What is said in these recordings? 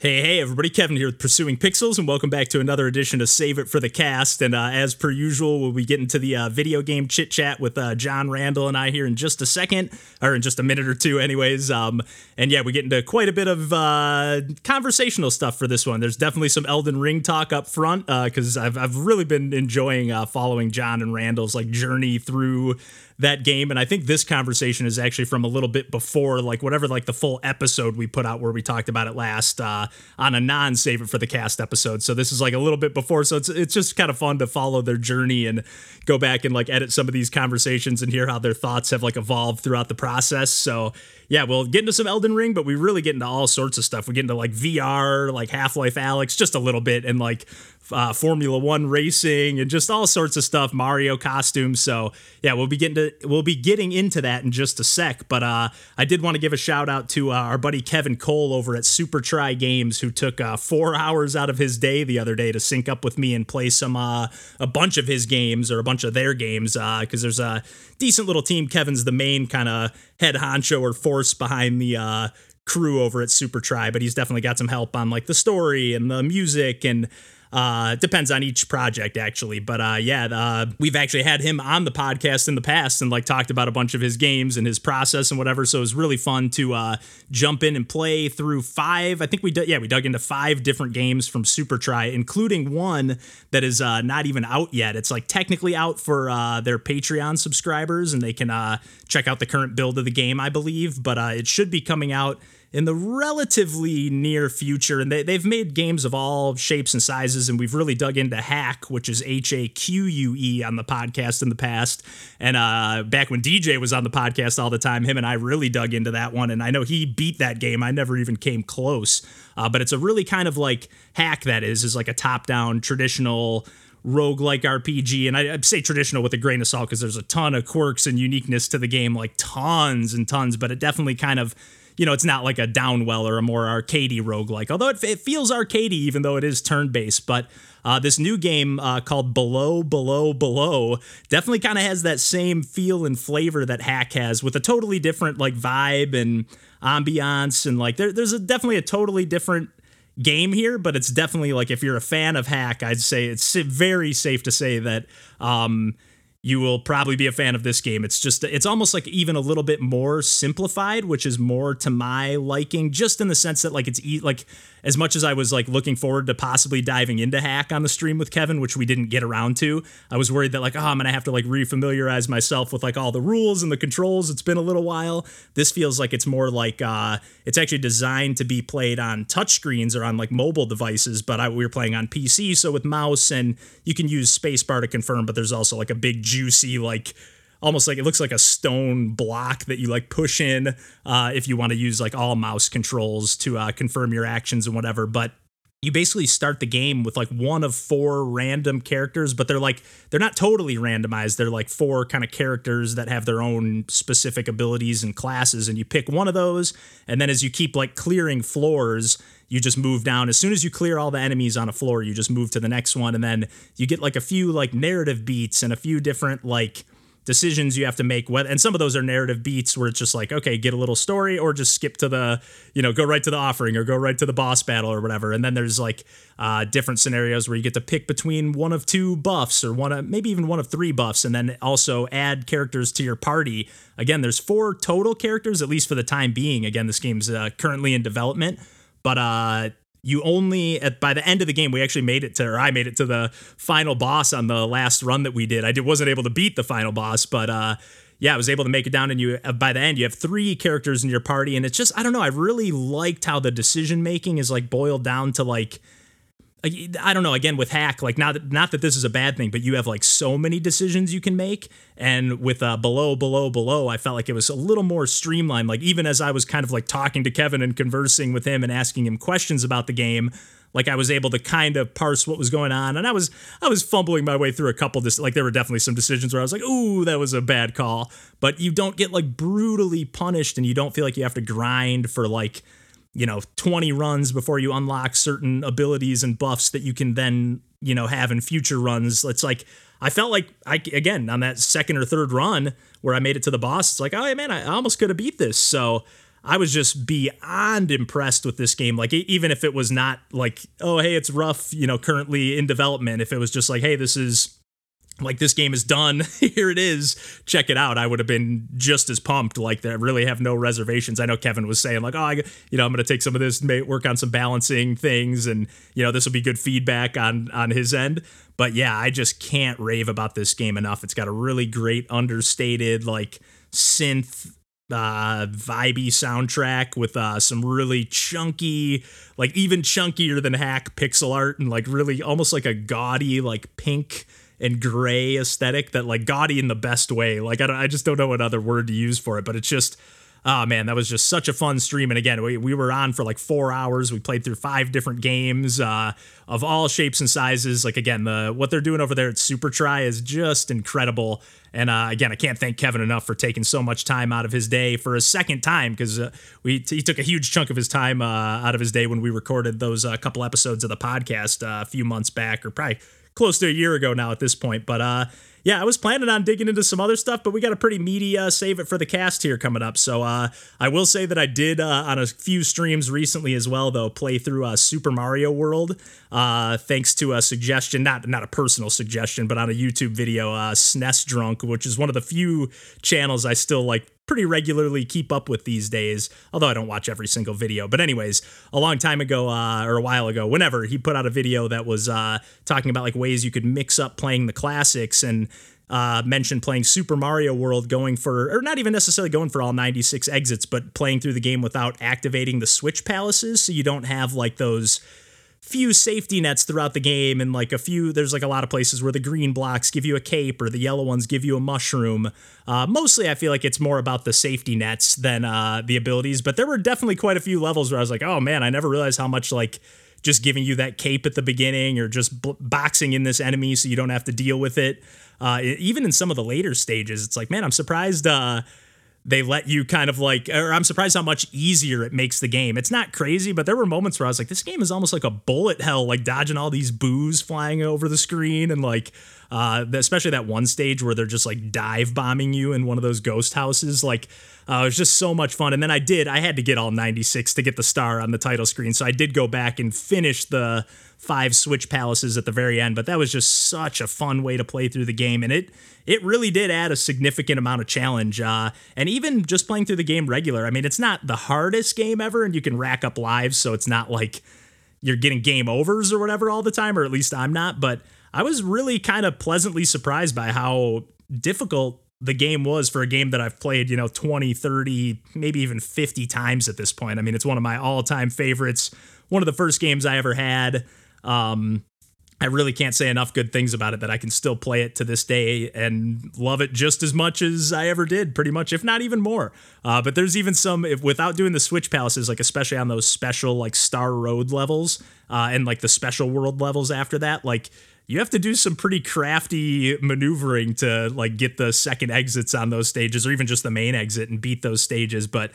Hey, hey, everybody. Kevin here with Pursuing Pixels, and welcome back to another edition of Save It for the Cast. And uh, as per usual, we'll be getting to the uh, video game chit chat with uh, John Randall and I here in just a second, or in just a minute or two, anyways. Um, and yeah, we get into quite a bit of uh, conversational stuff for this one. There's definitely some Elden Ring talk up front, because uh, I've, I've really been enjoying uh, following John and Randall's like journey through that game. And i think this conversation is actually from a little bit before like whatever like the full episode we put out where we talked about it last uh, on a non save it for the cast episode. So this is like a little bit before. So it's it's just kind of fun to follow their journey and go back and like edit some of these conversations and hear how their thoughts have like evolved throughout the process. So yeah, we'll get into some Elden Ring, but we really get into all sorts of stuff. We get into like VR, like Half Life Alyx, just a little bit, and like uh, Formula One racing, and just all sorts of stuff. Mario costumes. So yeah, we'll be getting to we'll be getting into that in just a sec. But uh, I did want to give a shout out to uh, our buddy Kevin Cole over at Super Try Games, who took uh, four hours out of his day the other day to sync up with me and play some uh, a bunch of his games or a bunch of their games because uh, there's a decent little team. Kevin's the main kind of head honcho or force behind the crew over at Super Try, but he's definitely got some help on like the story and the music and uh, depends on each project actually, but uh, yeah, uh, we've actually had him on the podcast in the past and like talked about a bunch of his games and his process and whatever. So it was really fun to uh, jump in and play through five. I think we did, yeah, we dug into five different games from Super Try, including one that is uh, not even out yet. It's like technically out for uh, their Patreon subscribers, and they can uh, check out the current build of the game, I believe. But uh, it should be coming out in the relatively near future. And they, they've made games of all shapes and sizes. And we've really dug into Haque, which is H A Q U E on the podcast in the past. And uh, back when DJ was on the podcast all the time, him and I really dug into that one. And I know he beat that game. I never even came close. Uh, but it's a really kind of like Haque that is, is like a top down traditional rogue-like RPG. And I, I, say traditional with a grain of salt because there's a ton of quirks and uniqueness to the game, like tons and tons, but it definitely kind of you know, it's not like a downwell or a more arcadey roguelike, although it, it feels arcadey even though it is turn based. But uh, this new game uh, called Below, Below, Below definitely kind of has that same feel and flavor that Haque has with a totally different like vibe and ambiance. And like there, there's a, definitely a totally different game here, but it's definitely like if you're a fan of Haque, I'd say it's very safe to say that um, you will probably be a fan of this game. It's just it's almost like even a little bit more simplified, which is more to my liking, just in the sense that like it's e- like as much as I was like looking forward to possibly diving into Haque on the stream with Kevin, which we didn't get around to, I was worried that like, oh, I'm gonna have to like refamiliarize myself with like all the rules and the controls. It's been a little while. This feels like it's more like uh, it's actually designed to be played on touchscreens or on like mobile devices, but I, we were playing on PC, so with mouse and you can use spacebar to confirm, but there's also like a big juicy like almost like it looks like a stone block that you like push in uh, if you want to use like all mouse controls to uh, confirm your actions and whatever. But you basically start the game with like one of four random characters, but they're like they're not totally randomized. They're like four kind of characters that have their own specific abilities and classes, and you pick one of those, and then as you keep like clearing floors, you just move down. As soon as you clear all the enemies on a floor, you just move to the next one, and then you get like a few like narrative beats and a few different like decisions you have to make. And some of those are narrative beats where it's just like okay get a little story or just skip to the you know go right to the offering or go right to the boss battle or whatever. And then there's like uh, different scenarios where you get to pick between one of two buffs or one of maybe even one of three buffs and then also add characters to your party. Again there's four total characters at least for the time being. Again this game's uh, currently in development but uh you only at by the end of the game we actually made it to or I made it to the final boss on the last run that we did. I did, wasn't able to beat the final boss, but uh yeah, I was able to make it down and you uh, by the end you have three characters in your party and it's just I don't know, I really liked how the decision making is like boiled down to like I don't know. Again, with Haque, like not not that this is a bad thing, but you have like so many decisions you can make, and with uh, below, below, below, I felt like it was a little more streamlined. Like even as I was kind of like talking to Kevin and conversing with him and asking him questions about the game, like I was able to kind of parse what was going on, and I was I was fumbling my way through a couple. Dis- like there were definitely some decisions where I was like, "Ooh, that was a bad call," but you don't get like brutally punished, and you don't feel like you have to grind for like you know 20 runs before you unlock certain abilities and buffs that you can then you know have in future runs it's like i felt like i again on that second or third run where i made it to the boss it's like oh man i almost could have beat this so I was just beyond impressed with this game. Like even if it was not like, oh hey, it's rough, you know, currently in development. If it was just like, hey, this is like this game is done. Here it is. Check it out. I would have been just as pumped. Like that really have no reservations. I know kevin was saying like oh I, you know i'm going to take some of this work on some balancing things and you know this will be good feedback on on his end. But yeah i just can't rave about this game enough. It's got a really great understated like synth uh vibey soundtrack with uh some really chunky like even chunkier than Haque pixel art and like really almost like a gaudy like pink and gray aesthetic that like gaudy in the best way. Like I, I just don't know what other word to use for it, but it's just oh man, that was just such a fun stream. And again, we, we were on for like four hours. We played through five different games uh, of all shapes and sizes. Like again, the what they're doing over there at Super Try is just incredible. And uh, again, I can't thank Kevin enough for taking so much time out of his day for a second time because uh, we he took a huge chunk of his time uh, out of his day when we recorded those uh, couple episodes of the podcast uh, a few months back, or probably close to a year ago now at this point. But uh, yeah, I was planning on digging into some other stuff, but we got a pretty meaty uh, save it for the cast here coming up. So uh, I will say that I did uh, on a few streams recently as well, though, play through uh, Super Mario World, uh, thanks to a suggestion, not not a personal suggestion, but on a YouTube video, uh, SNES Drunk, which is one of the few channels I still like pretty regularly keep up with these days, although I don't watch every single video. But, anyways, a long time ago, uh, or a while ago, whenever, he put out a video that was uh, talking about like ways you could mix up playing the classics and uh, mentioned playing Super Mario World, going for, or not even necessarily going for all 96 exits, but playing through the game without activating the Switch Palaces. So you don't have like those few safety nets throughout the game and like a few there's like a lot of places where the green blocks give you a cape or the yellow ones give you a mushroom. Uh, mostly i feel like it's more about the safety nets than uh, the abilities but there were definitely quite a few levels where i was like oh man i never realized how much like just giving you that cape at the beginning or just b- boxing in this enemy so you don't have to deal with it. Uh, even in some of the later stages it's like man i'm surprised uh, they let you kind of like, or I'm surprised how much easier it makes the game. It's not crazy, but there were moments where I was like, this game is almost like a bullet hell, like dodging all these boos flying over the screen and like, uh, especially that one stage where they're just like dive bombing you in one of those ghost houses. Like, uh, it was just so much fun. And then I did, I had to get all 96 to get the star on the title screen. So I did go back and finish the five switch palaces at the very end, but that was just such a fun way to play through the game. And it, it really did add a significant amount of challenge. Uh, and even just playing through the game regular, I mean, it's not the hardest game ever, and you can rack up lives, so it's not like you're getting game overs or whatever all the time, or at least I'm not. But I was really kind of pleasantly surprised by how difficult the game was for a game that I've played, you know, 20, 30, maybe even 50 times at this point. I mean, it's one of my all time favorites, one of the first games I ever had. Um, I really can't say enough good things about it that I can still play it to this day and love it just as much as I ever did, pretty much, if not even more. Uh, but there's even some, if, without doing the switch palaces, like especially on those special like Star Road levels uh, and like the special world levels after that, like you have to do some pretty crafty maneuvering to like get the second exits on those stages or even just the main exit and beat those stages. But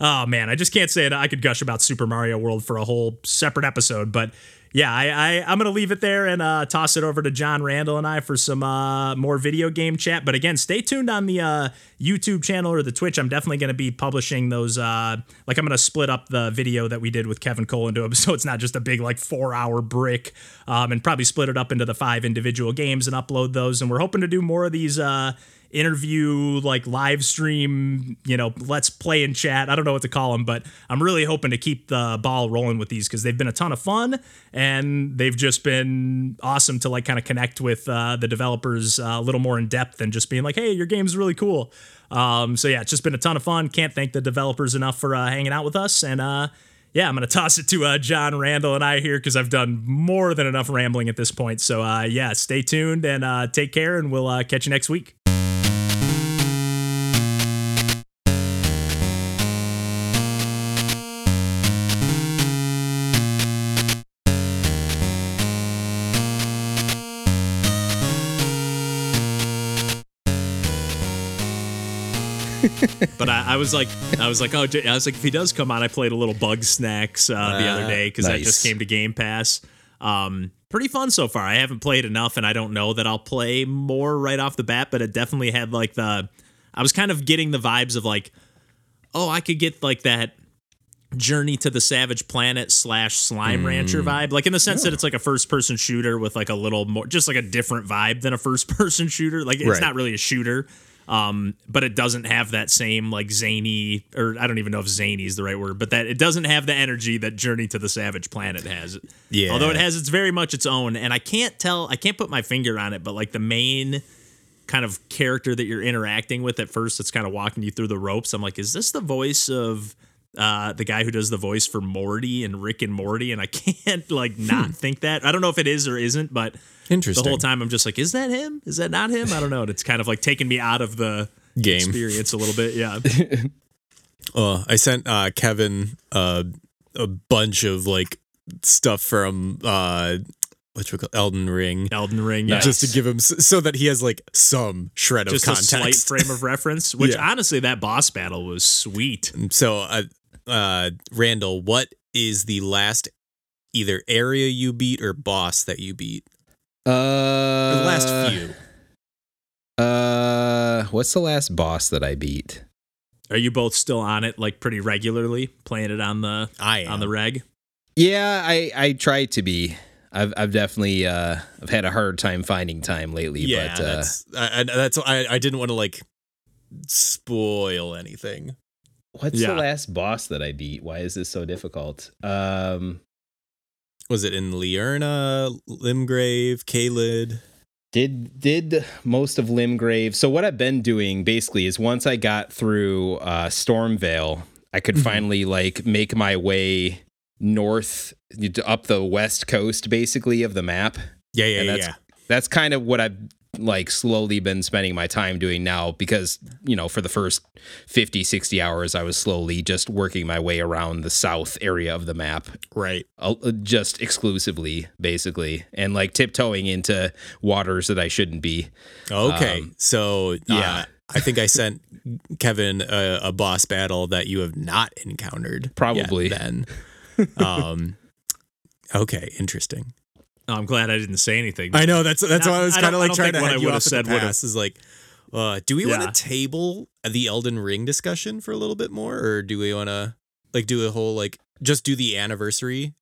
oh man, I just can't say it. I could gush about Super Mario World for a whole separate episode, but yeah, I, I am gonna leave it there and uh, toss it over to John Randall and I for some uh, more video game chat. But again, stay tuned on the uh, YouTube channel or the Twitch. I'm definitely gonna be publishing those. Uh, like I'm gonna split up the video that we did with Kevin Cole into so it's not just a big like four hour brick, um, and probably split it up into the five individual games and upload those. And we're hoping to do more of these uh, interview, like live stream, you know, let's play and chat. I don't know what to call them, but I'm really hoping to keep the ball rolling with these because they've been a ton of fun and they've just been awesome to like kind of connect with uh, the developers uh, a little more in depth than just being like, hey, your game's really cool. Um, so yeah, it's just been a ton of fun. Can't thank the developers enough for uh, hanging out with us and uh, yeah, I'm going to toss it to uh, John Randall and I here because I've done more than enough rambling at this point. So, uh, yeah, stay tuned and uh, take care, and we'll uh, catch you next week. But I, I, was like, I was like, oh, I was like, if he does come on, I played a little Bugsnax uh, the other ah, day because nice. that just came to Game Pass. Um, pretty fun so far. I haven't played enough, and I don't know that I'll play more right off the bat. But it definitely had like the, I was kind of getting the vibes of like, oh, I could get like that Journey to the Savage Planet slash Slime Rancher vibe, like in the sense that it's like a first person shooter with like a little more, just like a different vibe than a first person shooter. Like it's Right. not really a shooter, um, but it doesn't have that same like zany, or I don't even know if zany is the right word, but that it doesn't have the energy that Journey to the Savage Planet has. Yeah. Although it has, it's very much its own, and I can't tell, I can't put my finger on it, but like the main kind of character that you're interacting with at first that's kind of walking you through the ropes. I'm like, is this the voice of uh, the guy who does the voice for Morty and Rick and Morty? And I can't like not think that. I don't know if it is or isn't, but the whole time I'm just like, is that him? Is that not him? I don't know. And it's kind of like taking me out of the Game. experience a little bit. Yeah. Uh, I sent uh, Kevin uh, a bunch of like stuff from uh, what you call Elden Ring, Elden Ring. just to give him s- so that he has like some shred just of a slight context. frame of reference, which Yeah. honestly, that boss battle was sweet. so, uh, uh, Randall, what is the last either area you beat or boss that you beat? Uh, Or the last few. Uh, what's the last boss that I beat? Are you both still on it like pretty regularly, playing it on the I am. on the reg? Yeah, I I try to be. I've I've definitely uh I've had a hard time finding time lately. yeah, but uh, that's I, I, that's I, I didn't want to like spoil anything. What's Yeah. the last boss that I beat? Why is this so difficult? Um, Was it in Liurnia, Limgrave, Caelid? did did most of Limgrave. So what I've been doing basically is once I got through uh, Stormveil, I could Mhm. finally like make my way north up the west coast basically of the map. Yeah, yeah, And yeah. that's- That's kind of what I've like slowly been spending my time doing now because you know for the first 50 60 hours I was slowly just working my way around the south area of the map Right. uh, just exclusively basically and like tiptoeing into waters that I shouldn't be Okay. Um, so uh, yeah. I think I sent Kevin a, a boss battle that you have not encountered. Probably. then. Um. Okay. Interesting. Oh, I'm glad I didn't say anything. I know that's that's why I was kind of like trying to what I would've said the would've- Is like, uh, do we Yeah. want to table the Elden Ring discussion for a little bit more, or do we want to like do a whole like just do the anniversary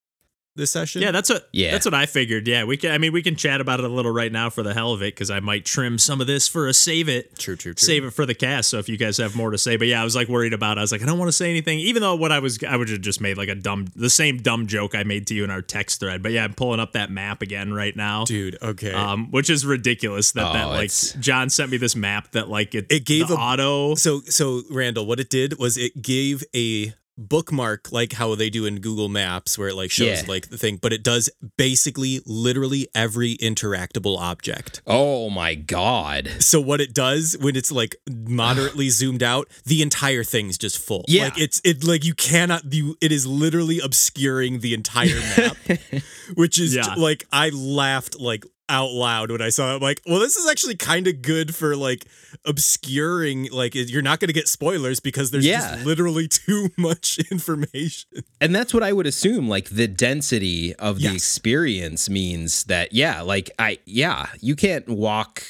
this session? Yeah, that's what. Yeah. that's what I figured. Yeah, we can. I mean, we can chat about it a little right now for the hell of it because I might trim some of this for a save it. true, true, true. Save it for the cast. So if you guys have more to say, but yeah, I was like worried about. It. I was like, I don't want to say anything, even though what I was, I would have just made like a dumb, the same dumb joke I made to you in our text thread. But yeah, I'm pulling up that map again right now. dude. Okay. Um, which is ridiculous that that Oh, like it's- John sent me this map that like it It gave the a- auto So so Randall, what it did was it gave a bookmark like how they do in Google Maps where it like shows Yeah. like the thing, but it does basically literally every interactable object. oh my god So what it does when it's like moderately zoomed out, the entire thing's just full. Yeah. Like it's it like you cannot you it is literally obscuring the entire map. which is Yeah. like I laughed like out loud when I saw it. I'm like, well, this is actually kind of good for like obscuring. Like, you're not going to get spoilers because there's Yeah. just literally too much information. and that's what I would assume. Like the density of the Yes. experience means that, yeah, like I, yeah, you can't walk.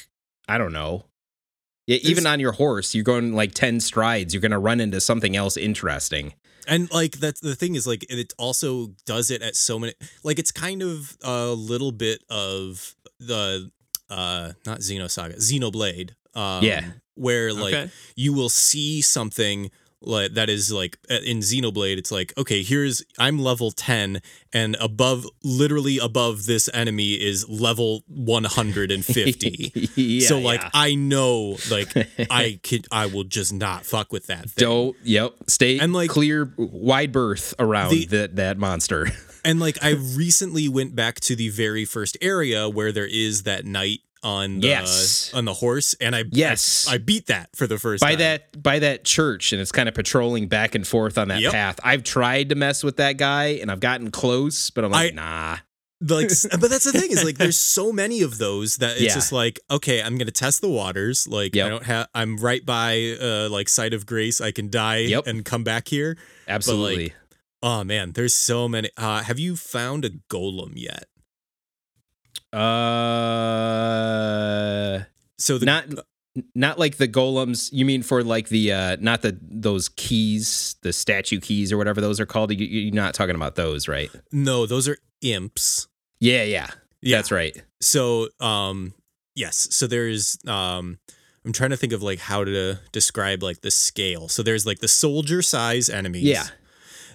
I don't know. Yeah, even on your horse, you're going like ten strides. You're gonna run into something else interesting. And like that's the thing is like it also does it at so many like it's kind of a little bit of the uh not Xenosaga, Xenoblade. Um Yeah. where like Okay. you will see something like that is like in Xenoblade it's like okay here's I'm level 10 and above literally above this enemy is level 150 yeah, so like yeah. I know like I could I will just not fuck with that thing. don't. Yep. Stay And, like, clear, wide berth around the- that that monster. And like I recently went back to the very first area where there is that knight on the Yes. on the horse, and I Yes. I, I beat that for the first by time. that by that church and it's kind of patrolling back and forth on that Yep. path. I've tried to mess with that guy and I've gotten close, but I'm like, I- nah. like but that's the thing is like there's so many of those that it's Yeah. just like okay i'm gonna test the waters like i don't have i'm right by uh like site of grace i can die Yep. and come back here Absolutely. Oh man there's so many uh have you found a golem yet uh so the not not like the golems. You mean for like the uh not the those keys, the statue keys or whatever those are called. You, you're not talking about those, right? No, those are imps. Yeah, yeah, Yeah. That's right. So, um, yes. So there's, um, I'm trying to think of like how to describe like the scale. So there's like the soldier size enemies. Yeah.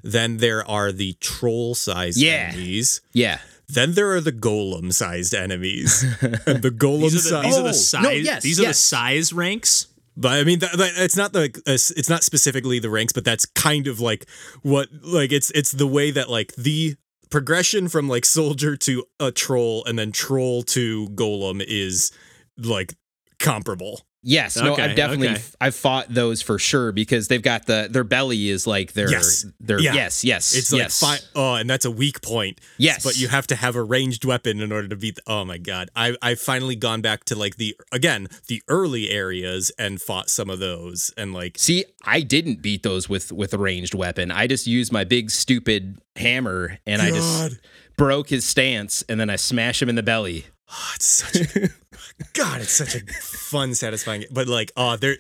Then there are the troll sized Yeah. enemies. Yeah. Then there are the golem sized enemies. and the golem These are the, size. these are the Oh, size. no, yes, these are the size ranks. But I mean, that, that, it's not the uh, it's not specifically the ranks, but that's kind of like what like it's it's the way that like the progression from like soldier to a troll and then troll to golem is like comparable. Yes, no, Okay, I've definitely okay. I've fought those for sure because they've got the their belly is like their Yes. their Yeah. yes yes It's like yes fi- oh, and that's a weak point. yes But you have to have a ranged weapon in order to beat. The, oh my god, I I've finally gone back to like the again the early areas and fought some of those and like See, I didn't beat those with with a ranged weapon. I just used my big stupid hammer and I just broke his stance and then I smash him in the belly. Oh, it's such a God, it's such a fun, satisfying. But like, oh, there.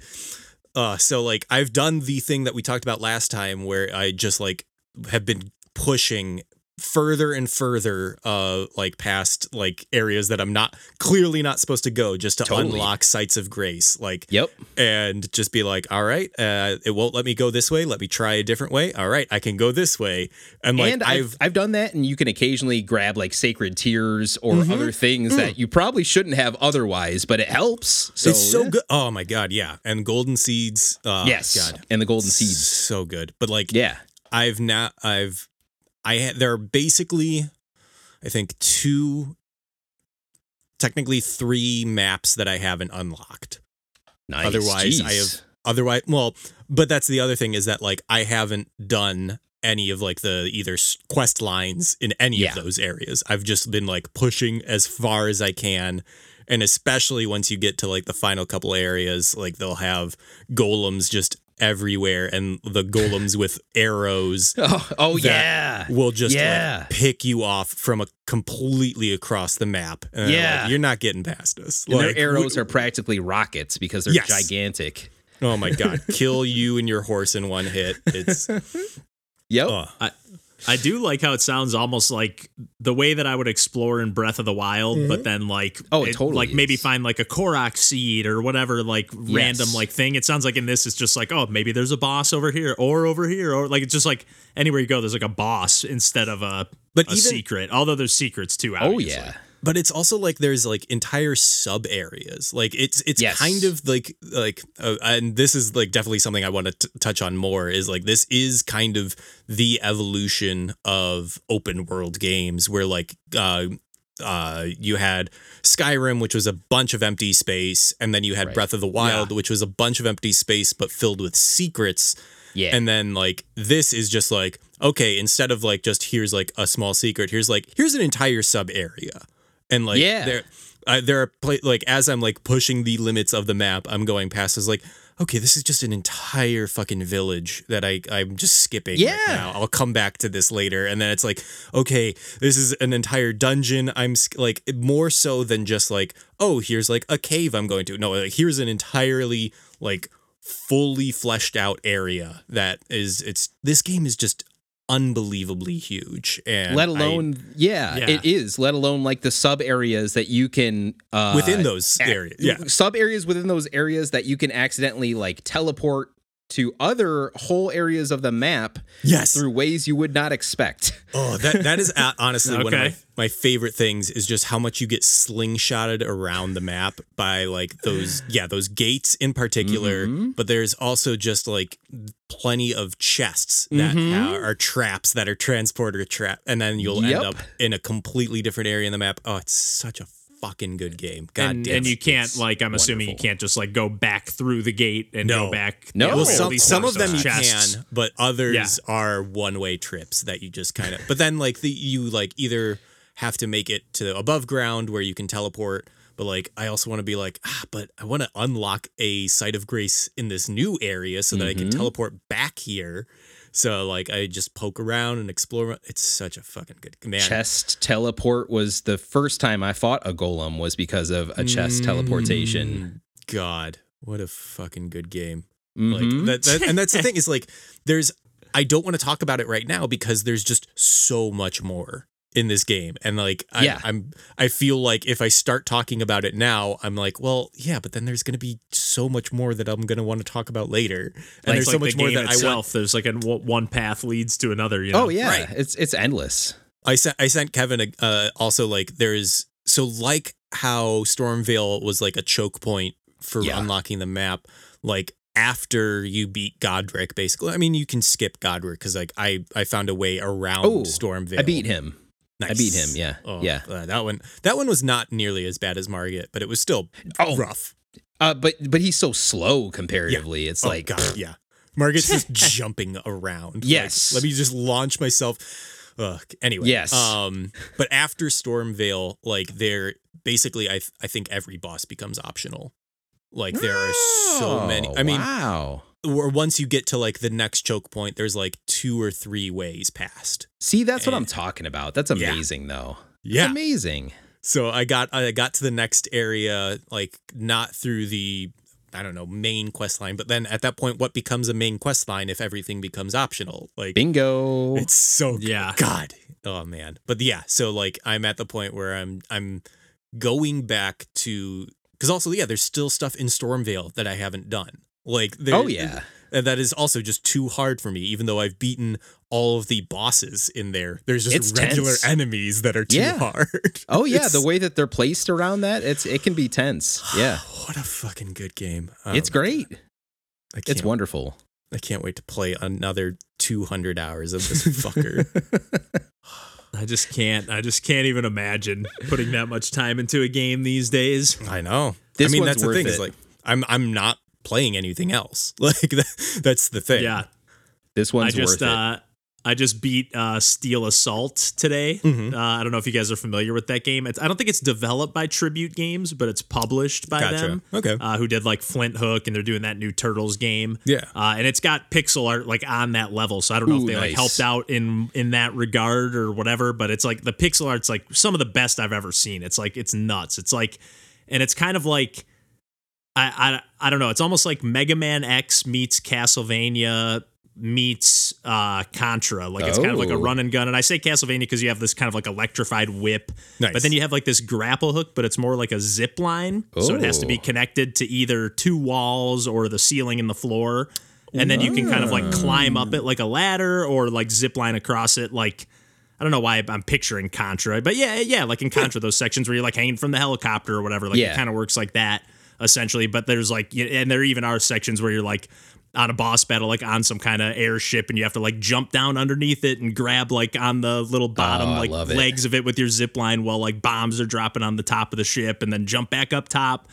Uh, so like, I've done the thing that we talked about last time, where I just like have been pushing further and further, uh, like past like areas that I'm not clearly not supposed to go, just to Totally. unlock sites of grace. Like, Yep. and just be like, all right, uh, it won't let me go this way. Let me try a different way. All right, I can go this way. And like, and I've I've I've done that and you can occasionally grab like sacred tears or Mm-hmm. other things that you probably shouldn't have otherwise, but it helps. So it's so good. Oh my god, yeah. And golden seeds. Uh, Yes. God, And the golden seeds. so good. But like, Yeah. I've not. I've. I. There are basically, I think two. Technically, three maps that I haven't unlocked. Nice. Otherwise, I have. Otherwise, well, but that's the other thing is that like I haven't done any of like the either quest lines in any Yeah. of those areas. I've just been like pushing as far as I can. And especially once you get to like the final couple areas, like they'll have golems just everywhere and the golems with arrows Oh, oh yeah. will just Yeah. like pick you off from a completely across the map. And Yeah. like, you're not getting past us. And Like, their arrows are practically rockets because they're Yes. gigantic. Oh my god, kill you and your horse in one hit. It's Yep. oh, I, I do like how it sounds almost like the way that I would explore in Breath of the Wild, but mm-hmm. then like Oh, it totally like maybe find like a Korok seed or whatever like random like thing. It sounds like in this it's just like oh maybe there's a boss over here or over here or like it's just like anywhere you go there's like a boss instead of a But a even- secret. Although there's secrets too. oh yeah. But it's also like there's like entire sub areas. Like it's it's Yes. kind of like like uh, and this is like definitely something I want to t- touch on more is like this is kind of the evolution of open world games where like uh uh you had Skyrim which was a bunch of empty space and then you had Right. Breath of the Wild which was a bunch of empty space but filled with secrets Yeah. And then like this is just like okay, instead of like just here's like a small secret, here's like here's an entire sub area, and like Yeah. there, uh, there are pla- like as I'm like pushing the limits of the map, I'm going past is like okay, this is just an entire fucking village that I I'm just skipping. right Yeah. now. I'll come back to this later, and then it's like okay, this is an entire dungeon. I'm like more so than just like oh here's like a cave I'm going to. No, like here's an entirely like fully fleshed out area that is it's this game is just unbelievably huge. And let I- alone yeah, Yeah. it is. Let alone like the sub areas that you can uh within those areas yeah. sub areas within those areas that you can accidentally like teleport to other whole areas of the map yes through ways you would not expect oh that that is a- honestly one of my, my favorite things is just how much you get slingshotted around the map by like those yeah those gates in particular Mm-hmm. but there's also just like plenty of chests that Mm-hmm. are, are traps that are transporter trap and then you'll Yep. end up in a completely different area in the map oh it's such a fucking good game god and, damn and you can't like I'm assuming you can't just like go back through the gate and No. go back. No. Well, some, some of them those you can, but others are one way trips that you just kind of. But then like the you like either have to make it to above ground where you can teleport. But like I also want to be like ah, but I want to unlock a site of grace in this new area so that I Mm-hmm. can teleport back here. So like I just poke around and explore. It's such a fucking good man. chest teleport was the first time i fought a golem was because of a chest Mm. teleportation God. What a fucking good game. Mhm. Like that, that and that's the thing is like there's I don't want to talk about it right now because there's just so much more in this game and like I, Yeah. I'm I feel like if I start talking about it now I'm like well yeah but then there's gonna be so much more that I'm gonna want to talk about later and Like, there's so like much the more game that I want itself. There's like a one path leads to another. You know? oh yeah, Right. it's it's endless. I sent I sent Kevin a, uh, also like there's so like how Stormveil was like a choke point for Yeah. unlocking the map. Like after you beat Godrick, basically. I mean, you can skip Godrick because like I I found a way around Oh, Stormveil. I beat him. I beat him. Yeah, Oh, yeah. uh, that one that one was not nearly as bad as Margit, but it was still Oh. rough. Uh, but but he's so slow comparatively. It's Oh, like God, yeah. Margit's just jumping around. Like, Yes. let me just launch myself. Ugh. Anyway. Yes. Um. But after Stormveil, like there, basically, I th- I think every boss becomes optional. Like there are so many. Oh, I mean, wow. Or once you get to like the next choke point, there's like two or three ways past. See, that's what Eh. I'm talking about. That's Yeah. amazing, though. Yeah. That's amazing. So I got I got to the next area like not through the I don't know main quest line, but then at that point, what becomes a main quest line if everything becomes optional? Like Bingo. it's so Yeah. God. Oh man. But yeah, so like I'm at the point where I'm I'm going back to because also yeah, there's still stuff in Stormveil that I haven't done. Like oh yeah. and that is also just too hard for me, even though I've beaten all of the bosses in there. There's just It's regular tense. enemies that are too Yeah. hard. Oh yeah, It's- the way that they're placed around that, it's it can be tense. Yeah. What a fucking good game. it's Um, great. It's wonderful. I can't wait to play another 200 hours of this fucker. I just can't. I just can't even imagine putting that much time into a game these days. I know. This I mean, that's the thing it. is like I'm I'm not playing anything else. Like that, that's the thing. Yeah, This I one's just worth it. uh, I just beat uh, Steel Assault today. Mhm. Uh, I don't know if you guys are familiar with that game. It's, I don't think it's developed by Tribute Games, but it's published by Gotcha. them. Okay. Uh, who did like Flinthook, and they're doing that new Turtles game. Yeah. Uh, and it's got pixel art like on that level, so I don't know Ooh, if they like helped out in in that regard or whatever. But it's like the pixel art's like some of the best I've ever seen. It's like it's nuts. It's like, and it's kind of like, I I, I don't know. It's almost like Mega Man X meets Castlevania meets uh Contra. Like it's kind of like a Oh. run and gun. And I say Castlevania because you have this kind of like electrified whip, Nice. but then you have like this grapple hook, but it's more like a zip line. So it has to be Oh. connected to either two walls or the ceiling and the floor. And then you can kind of like climb up it like a ladder or like zip line across it like I don't know why I'm picturing Contra, but yeah, yeah, like in Contra, those sections where you're like hanging from the helicopter or whatever, like Yeah. it kind of works like that essentially. But there's like, and there even are sections where you're like on a boss battle, like on some kind of airship, and you have to like jump down underneath it and grab like on the little bottom Oh, like love it. legs of it with your zip line while like bombs are dropping on the top of the ship, and then jump back up top.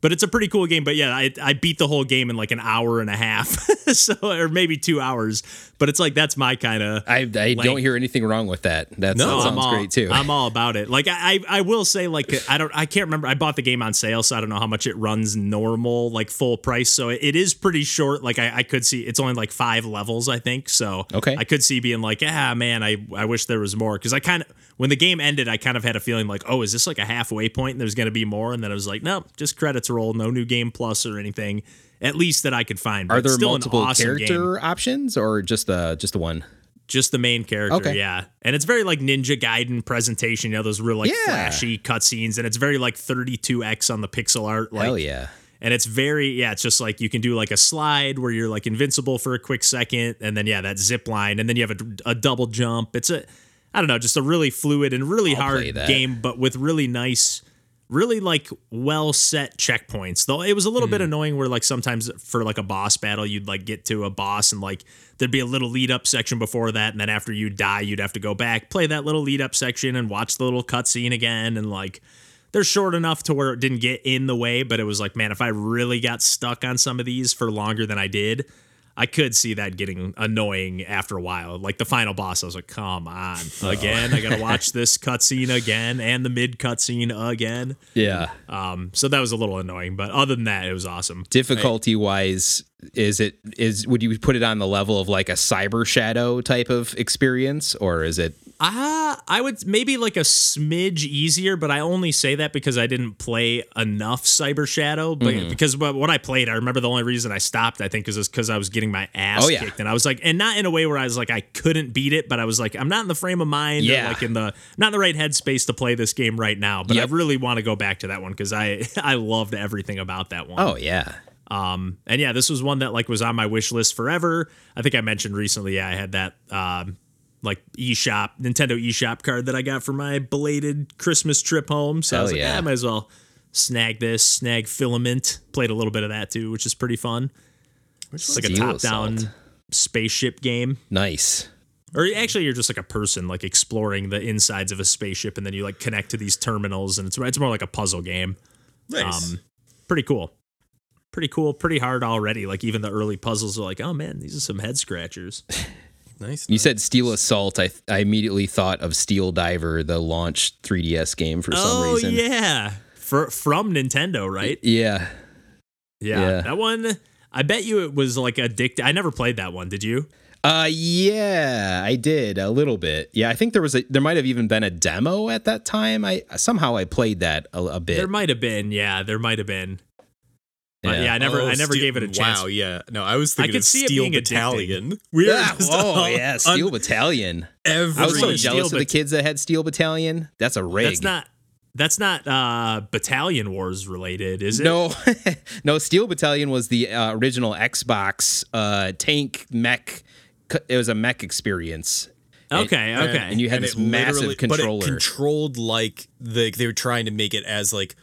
But it's a pretty cool game. But yeah, I, I beat the whole game in like an hour and a half, so or maybe two hours. But it's like that's my kind of I, I don't hear anything wrong with that. That's, No, that sounds all, great too. I'm all about it. Like I, I will say, like I don't, I can't remember. I bought the game on sale, so I don't know how much it runs normal, like full price. So it, it is pretty short. Like I, I could see it's only like five levels, I think. So Okay. I could see being like, ah, man, I, I wish there was more because I kind of when the game ended, I kind of had a feeling like, oh, is this like a halfway point and there's gonna be more? And then I was like, no, just credits no new game plus or anything. At least that I could find. Are there still multiple awesome game character options or just the just the one? just the main character. Okay. Yeah, and it's very like Ninja Gaiden presentation. You know those real like Yeah. flashy cutscenes, and it's very like 32x on the pixel art. Like, Hell yeah. and it's very yeah. It's just like you can do like a slide where you're like invincible for a quick second, and then yeah, that zip line, and then you have a, a double jump. It's a I don't know, just a really fluid and really I'll hard game, but with really nice. Really like well set checkpoints. Though it was a little Hmm. bit annoying where like sometimes for like a boss battle you'd like get to a boss and like there'd be a little lead up section before that and then after you die you'd have to go back play that little lead up section and watch the little cutscene again and like they're short enough to where it didn't get in the way but it was like man if I really got stuck on some of these for longer than I did I could see that getting annoying after a while. Like the final boss, I was like, come on. Again, I gotta watch this cutscene again and the mid cutscene again. Yeah. Um, so that was a little annoying, but other than that, it was awesome. Difficulty wise, is it is would you put it on the level of like a cyber shadow type of experience, or is it Uh, I would maybe like a smidge easier, but I only say that because I didn't play enough Cyber Shadow. But Mm-hmm. because what what I played, I remember the only reason I stopped, I think, is because I was getting my ass Oh, yeah. kicked, and I was like, and not in a way where I was like I couldn't beat it, but I was like, I'm not in the frame of mind, or Yeah. like in the not in the right headspace to play this game right now. But Yep. I really want to go back to that one because I I loved everything about that one. Oh yeah. Um, and yeah, this was one that like was on my wish list forever. I think I mentioned recently, yeah, I had that um like eShop Nintendo eShop card that I got for my belated Christmas trip home. So I was like, yeah. yeah, I might as well snag this, snag filament. Played a little bit of that too, which is pretty fun. It's like a top down spaceship game. Nice. Or actually, you're just like a person, like exploring the insides of a spaceship, and then you like connect to these terminals, and it's it's more like a puzzle game. Nice. Um, pretty cool. Pretty cool. Pretty hard already. Like even the early puzzles are like, oh man, these are some head scratchers. nice. You said Steel Assault. I I immediately thought of Steel Diver, the launch 3DS game for some oh reason. yeah, For, from Nintendo, right? Yeah. Yeah. yeah. that one. I bet you it was like addicted. I never played that one. Did you? Uh yeah, I did a little bit. Yeah, I think there was a there might have even been a demo at that time. I somehow I played that a, a bit. There might have been. Yeah, there might have been. But yeah, I never, Oh, I never Steel- gave it a chance. Wow, yeah. No, I was thinking could of see it Steel being addicting. Battalion. We were Ah, oh on- yeah, on Steel Battalion. every I was so Steel jealous of the Bat- kids that had Steel Battalion. That's a rig. That's not. That's not uh Battalion Wars related, is it? No, no. Steel Battalion was the uh, original Xbox uh, tank mech. It was a mech experience. Okay, okay. And you had and this massive controller. But it controlled like the they were trying to make it as like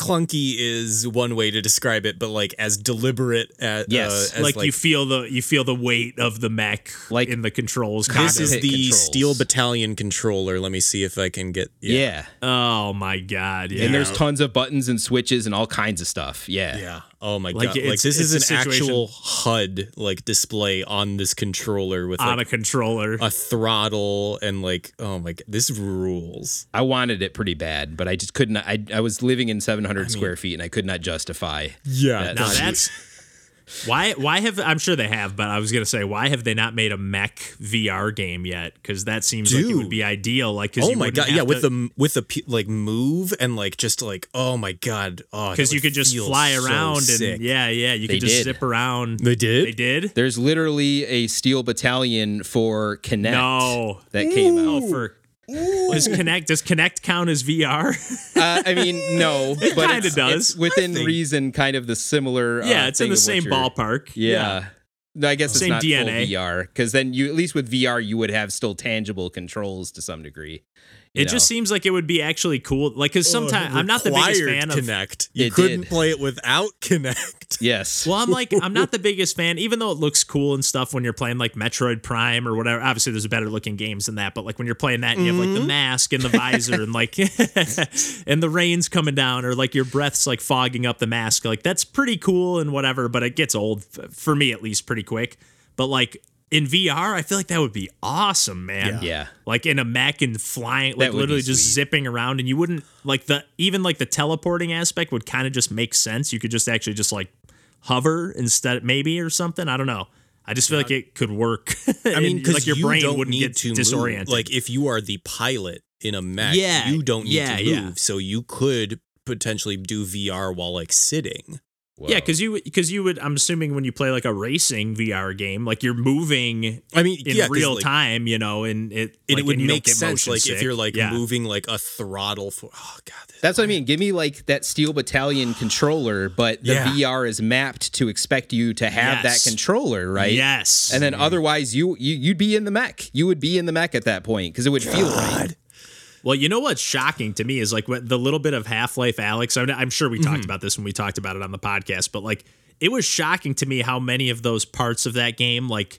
clunky is one way to describe it, but like as deliberate as Yes. uh, as like, you feel the you feel the weight of the mech Like, in the controls. this This is the controls. Steel Battalion controller. Let me see if I can get yeah. oh my god! Yeah. and there's tons of buttons and switches and all kinds of stuff. Yeah, Yeah. Oh my Like, god. it's- like this it's is an actual HUD like display on this controller with on like a controller. a throttle and like oh my god, this rules. I wanted it pretty bad, but I just couldn't. I I was living in 700 square feet and I could not justify. Yeah. that- now that's why. Why have I'm sure they have, but I was gonna say why have they not made a mech VR game yet? Because that seems like it would be ideal. Like, Oh you my god! have Yeah, with the with the p- like move and like just like oh my god! Oh, because you could just feel fly so around and sick. yeah, yeah, you They could just did. zip around. They did? They did. There's literally a Steel Battalion for Kinect No. that came out. Oh, for does Kinect does Kinect count as VR? Uh, I mean, no, but kinda does. it's within reason, kind of the similar. yeah, uh, it's in the same ballpark. Yeah. No, I guess it's Same not DNA. full VR because then you at least with VR you would have still tangible controls to some degree. You It just seems like it would be actually cool. Like, cause sometimes I'm not the biggest fan of. Kinect. You It couldn't did. play it without Kinect. yes. Well, I'm like, I'm not the biggest fan, even though it looks cool and stuff when you're playing like Metroid Prime or whatever. Obviously, there's better looking games than that, but like when you're playing that and you have Mm-hmm. like the mask and the visor and like, and the rain's coming down or like your breath's like fogging up the mask, like that's pretty cool and whatever, but it gets old for me at least pretty quick. But like in VR, I feel like that would be awesome, man. Yeah. Like in a mech and flying, like literally just sweet. zipping around, and you wouldn't like the even like the teleporting aspect would kind of just make sense. You could just actually just like hover instead, maybe or something. I don't know. I just feel like it could work. I mean, because like your you brain don't wouldn't need get to disoriented. Move. Like if you are the pilot in a mech, Yeah, you don't need yeah, to yeah. move, so you could potentially do VR while like sitting. Yeah, because you because you would. I'm assuming when you play like a racing VR game, like you're moving I mean, in yeah, 'cause, real like, time, you know, and it And like, it would you don't make get sense, motion like if you're like Yeah. moving like a throttle for. Oh god, this, That's what I mean. Give me like that Steel Battalion controller, but the Yeah. VR is mapped to expect you to have Yes. that controller, right? Yes, And then mm-hmm. otherwise, you, you you'd be in the mech. You would be in the mech at that point because it would feel right. Well, you know what's shocking to me is like what, the little bit of Half Life Alyx. I'm, I'm sure we Mm-hmm. talked about this when we talked about it on the podcast, but like it was shocking to me how many of those parts of that game, like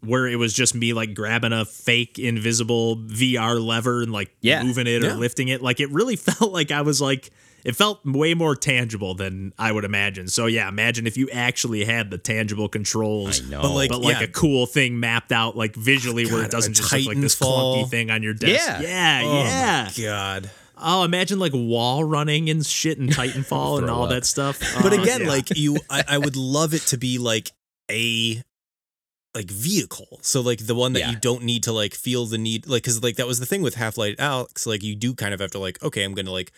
where it was just me like grabbing a fake invisible VR lever and like Yeah. moving it Yeah. or lifting it, like it really felt like I was like. It felt way more tangible than I would imagine. So yeah, imagine if you actually had the tangible controls, I know. But, like, but like yeah. a cool thing mapped out like visually where God, it doesn't just look like this Titanfall. clunky thing on your desk. Yeah. yeah, oh yeah. my god. Oh, imagine like wall running and shit and Titanfall and all up. that stuff. But Oh, again, yeah. like you, I, I would love it to be like a like vehicle. So like the one that Yeah. you don't need to like feel the need like cuz like that was the thing with Half-Life Alyx like you do kind of have to like okay, I'm going to like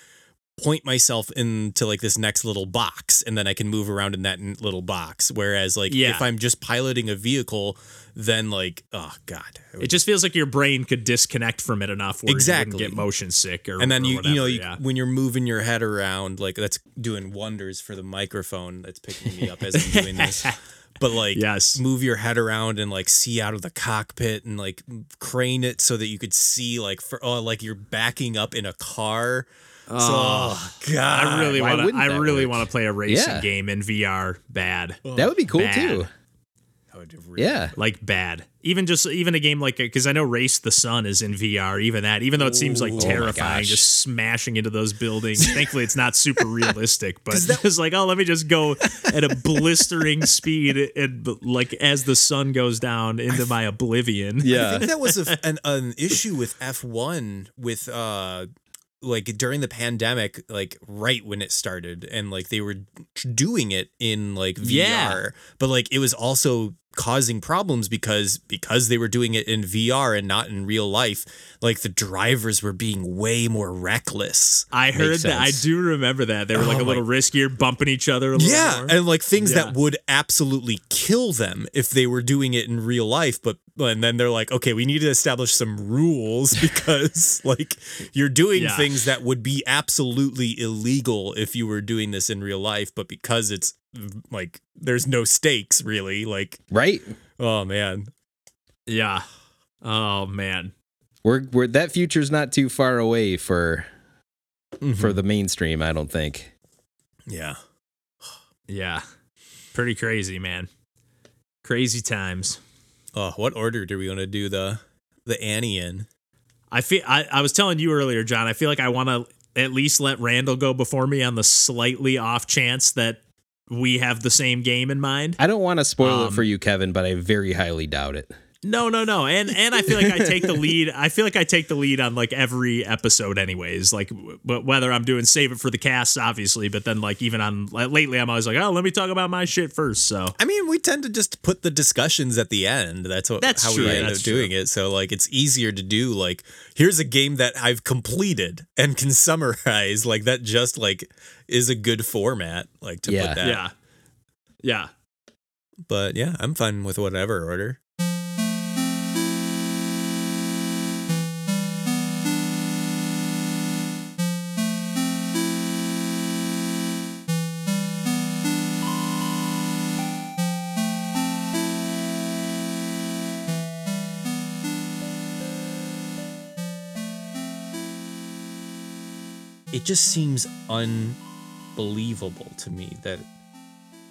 point myself into like this next little box and then I can move around in that little box whereas like Yeah. if I'm just piloting a vehicle then like oh god. It just feels like your brain could disconnect from it enough where Exactly. get motion sick or and then or you you know you, yeah. when you're moving your head around like that's doing wonders for the microphone that's picking me up as I'm doing this but like Yes. move your head around and like see out of the cockpit and like crane it so that you could see like for oh like you're backing up in a car so, oh god I really want to. I really want to play a racing Yeah. game in VR. Bad, That would be cool Bad. too. That would really- Yeah. like bad. Even just even a game like because I know Race the Sun is in VR. Even that, even though it seems like my terrifying, gosh. just smashing into those buildings. Thankfully, it's not super realistic, but it's like oh, let me just go at a blistering speed and like as the sun goes down into my oblivion. Yeah, I think that was a, an an issue with F1 with uh like during the pandemic like right when it started and like they were doing it in like VR Yeah. but like it was also causing problems because because they were doing it in VR and not in real life like the drivers were being way more reckless I heard that. I do remember that they were like Oh a little riskier, bumping each other. A little yeah more. and like things Yeah. that would absolutely kill them if they were doing it in real life but and then they're like okay we need to establish some rules because like you're doing Yeah. things that would be absolutely illegal if you were doing this in real life but because it's like there's no stakes really like Right? oh man yeah. Oh man. We're we're that future's not too far away for Mm-hmm. for the mainstream, I don't think. yeah Yeah. Pretty crazy, man. Crazy times. oh what order do we want to do the the Annie in I feel I, I was telling you earlier, John, I feel like I want to at least let Randall go before me on the slightly off chance that we have the same game in mind. I don't want to spoil Um, it for you, Kevin, but I very highly doubt it. No, no, no. And and I feel like I take the lead. I feel like I take the lead on like every episode anyways. Like but whether I'm doing save it for the cast obviously, but then like even on like, lately I'm always like, "Oh, let me talk about my shit first. So, I mean, we tend to just put the discussions at the end. That's what That's how true, we end that's up doing it. So like it's easier to do like here's a game that I've completed and can summarize. Like that just like is a good format like to Yeah. put that. yeah. Yeah. But yeah, I'm fine with whatever order. It just seems unbelievable to me that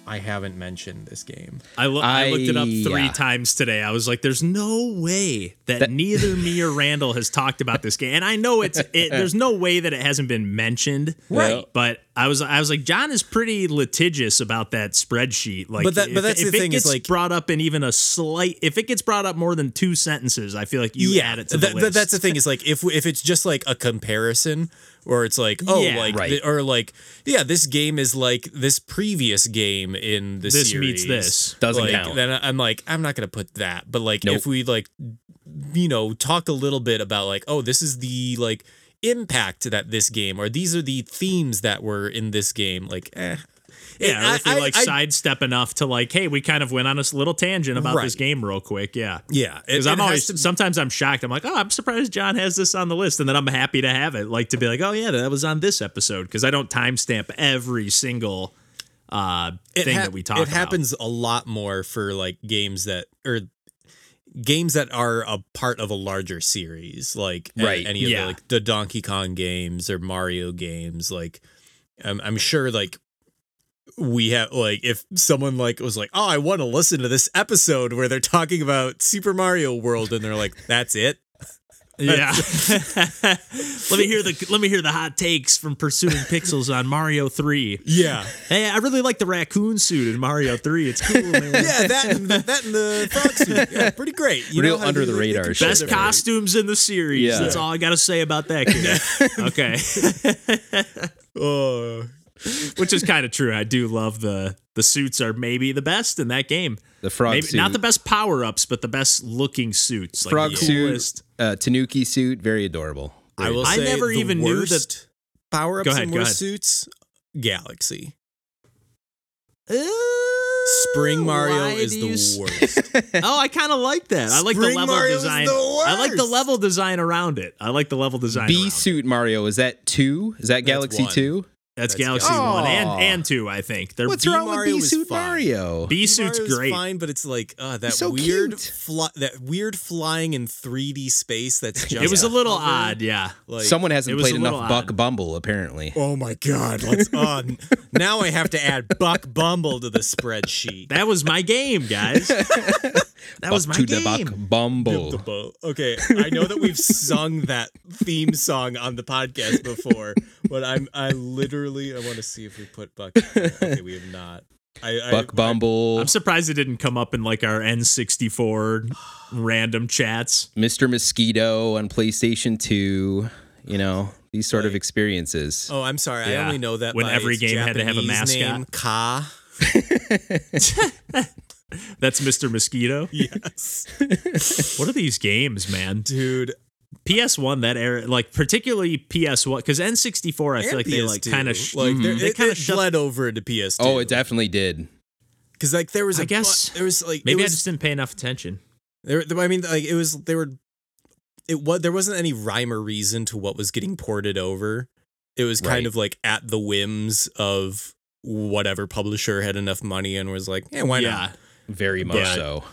I haven't mentioned this game. I, lo- I, looked it up three yeah. times today. I was like, "There's no way that, That- neither me or Randall has talked about this game." And I know it's it, there's no way that it hasn't been mentioned, Right. But I was I was like, John is pretty litigious about that spreadsheet. Like, But that- but if- that's the if it thing is, gets like- brought up in even a slight, if it gets brought up more than two sentences, I feel like you add it to the That- that- list. that's the thing is like if if it's just like a comparison or it's like oh Yeah. like Right. th- or like yeah this game is like this previous game in the This series meets this. Doesn't like, count. then I'm like I'm not gonna put that but like Nope. if we like you know talk a little bit about like oh this is the like impact that this game or these are the themes that were in this game like eh Yeah, or I- if you like I- sidestep enough to like, hey, we kind of went on a s- little tangent about this game real quick. Yeah. yeah Because I'm always to- sometimes I'm shocked. I'm like, oh, I'm surprised John has this on the list, and then I'm happy to have it. Like to be like, oh yeah, that was on this episode because I don't timestamp every single uh, thing hap- that we talk It about. happens a lot more for like games that or games that are a part of a larger series, like Right. any of Yeah. the like the Donkey Kong games or Mario games. Like, I'm I'm sure like we have like if someone like was like, oh, I want to listen to this episode where they're talking about Super Mario World, and they're like, that's it. Yeah. let me hear the let me hear the hot takes from pursuing pixels on Mario Three. Yeah, Hey, I really like the raccoon suit in Mario Three. It's cool. Man. yeah, that and the, that and the frog suit, yeah, pretty great. You Real how under they- the radar can shit. Best Shit. costumes in the series. Yeah. That's all I got to say about that. Kid. okay. Oh. which is kind of true. I do love the the suits are maybe the best in that game. The frog Maybe suit. not the best power ups, but the best looking suits. Like frog the suit, coolest- uh, Tanuki suit, very adorable. I will I never the even knew that- power ups Go ahead, and worst suits. Galaxy. Spring Mario why is the you worst. Oh, I kind of like that. I like the level Mario design. the I like the level design around it. I like the level design. B around it. suit Mario is that two? Is that Galaxy one. two? That's, That's Galaxy Galaxy. One and and Two. I think they're What's B, wrong with Mario Bee suit. Mario? Bee suit's great. fine, but it's like uh, that so weird, fly, that weird flying in 3D space. That's just It was a little hover. odd, yeah. Like, Someone hasn't played enough little Buck. Bumble, apparently. Oh my god! Let's. Uh, now I have to add Buck Bumble to the spreadsheet. That was my game, guys. that was my to game. the Buck Bumble. Okay, I know that we've sung that theme song on the podcast before, but I'm I literally I want to see if we put Buck. Okay, we have not. I, I Buck Bumble, I'm surprised it didn't come up in like our N64 random chats. Mr. Mosquito on PlayStation 2, you know, these sort of experiences. Oh, I'm sorry. I only know that When by every its game had to have a mascot. Name, Ka. That's Mr. Mosquito. Yes, What are these games, man? dude. PS1 that era, like particularly PS1, because N64, I feel And like they like PS2. kind of sh- like they're- they kind of shut. bled over into PS2. oh, it definitely did. because like there was a I guess- bu- there was like Maybe it I just didn't pay enough attention. There, I mean, like it was. They were. It was. There wasn't any rhyme or reason to what was getting ported over. It was kind Right. of like at the whims of whatever publisher had enough money and was like, eh, "Yeah, why yeah, not?" Very much Yeah. so.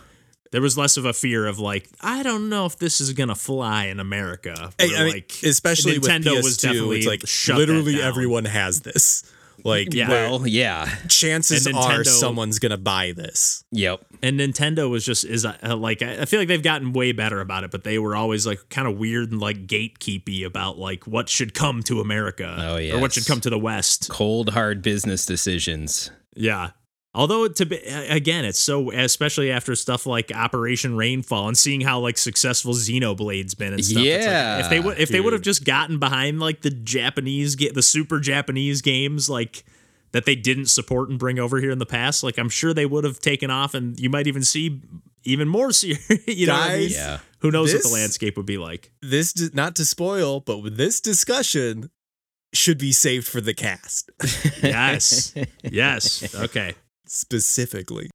There was less of a fear of like I don't know if this is gonna fly in America. I, where, I mean, like especially Nintendo with PS2, was definitely it's like shut literally that down. everyone has this. Like, Yeah. well, Well, yeah. chances And are someone's gonna buy this. Yep. and Nintendo was just is uh, like I I feel like they've gotten way better about it, but they were always like kind of weird and like gatekeepy about like what should come to America Oh, or what should come to the West. Cold, hard business decisions. Yeah. Although to be again, it's so especially after stuff like Operation Rainfall and seeing how like successful Xenoblade's been and stuff. it's like, Yeah, if they would if they would have just gotten behind like the Japanese get the super Japanese games like that they didn't support and bring over here in the past, like I'm sure they would have taken off and you might even see even more serious. you know, what I mean? Yeah. who knows what the landscape would be like? This not to spoil, but with this discussion should be saved for the cast Yes, yes, okay. Specifically.